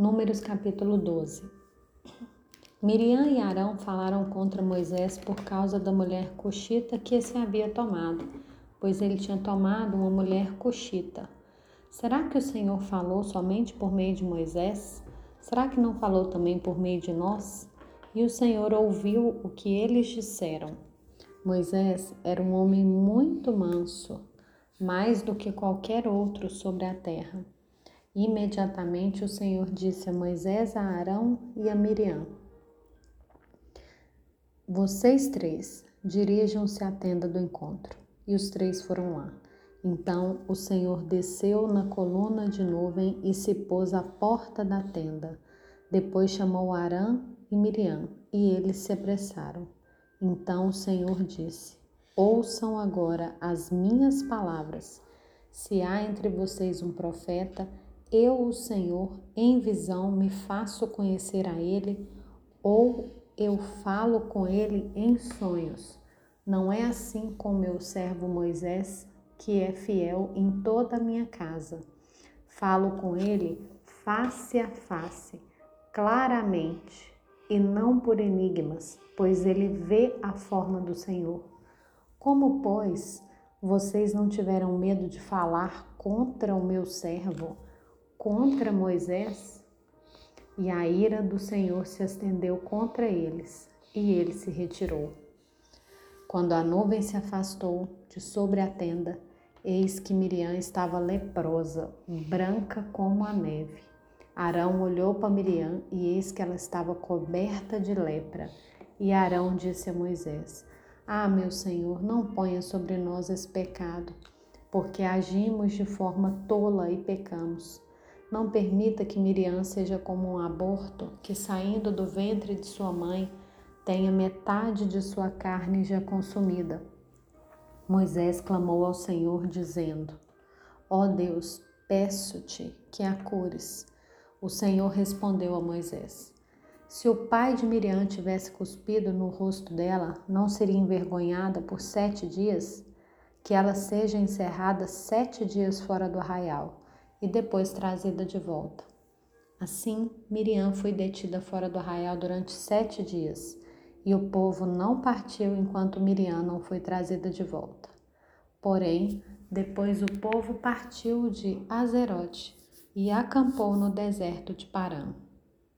Números capítulo 12. Miriam e Arão falaram contra Moisés por causa da mulher coxita que se havia tomado, pois ele tinha tomado uma mulher coxita. Será que o Senhor falou somente por meio de Moisés? Será que não falou também por meio de nós? E o Senhor ouviu o que eles disseram. Moisés era um homem muito manso, mais do que qualquer outro sobre a terra. Imediatamente o Senhor disse a Moisés, a Arão e a Miriam: Vocês três dirijam-se à tenda do encontro. E os três foram lá. Então o Senhor desceu na coluna de nuvem e se pôs à porta da tenda. Depois chamou Arão e Miriam, e eles se apressaram. Então o Senhor disse: Ouçam agora as minhas palavras. Se há entre vocês um profeta, eu, o Senhor, em visão me faço conhecer a ele, ou eu falo com ele em sonhos. Não é assim com meu servo Moisés, que é fiel em toda a minha casa. Falo com ele face a face, claramente, e não por enigmas, pois ele vê a forma do Senhor. Como, pois, vocês não tiveram medo de falar contra o meu servo? Contra Moisés, e a ira do Senhor se estendeu contra eles, e ele se retirou. Quando a nuvem se afastou de sobre a tenda, eis que Miriam estava leprosa, branca como a neve. Arão olhou para Miriam e eis que ela estava coberta de lepra. E Arão disse a Moisés: Ah, meu senhor, não ponha sobre nós esse pecado, porque agimos de forma tola e pecamos. Não permita que Miriam seja como um aborto que, saindo do ventre de sua mãe, tenha metade de sua carne já consumida. Moisés clamou ao Senhor, dizendo: Ó oh Deus, peço-te que a cures. O Senhor respondeu a Moisés: Se o pai de Miriam tivesse cuspido no rosto dela, não seria envergonhada por sete dias? Que ela seja encerrada sete dias fora do arraial e depois trazida de volta. Assim, Miriam foi detida fora do arraial durante sete dias, e o povo não partiu enquanto Miriam não foi trazida de volta. Porém, depois o povo partiu de Azerote e acampou no deserto de Parã.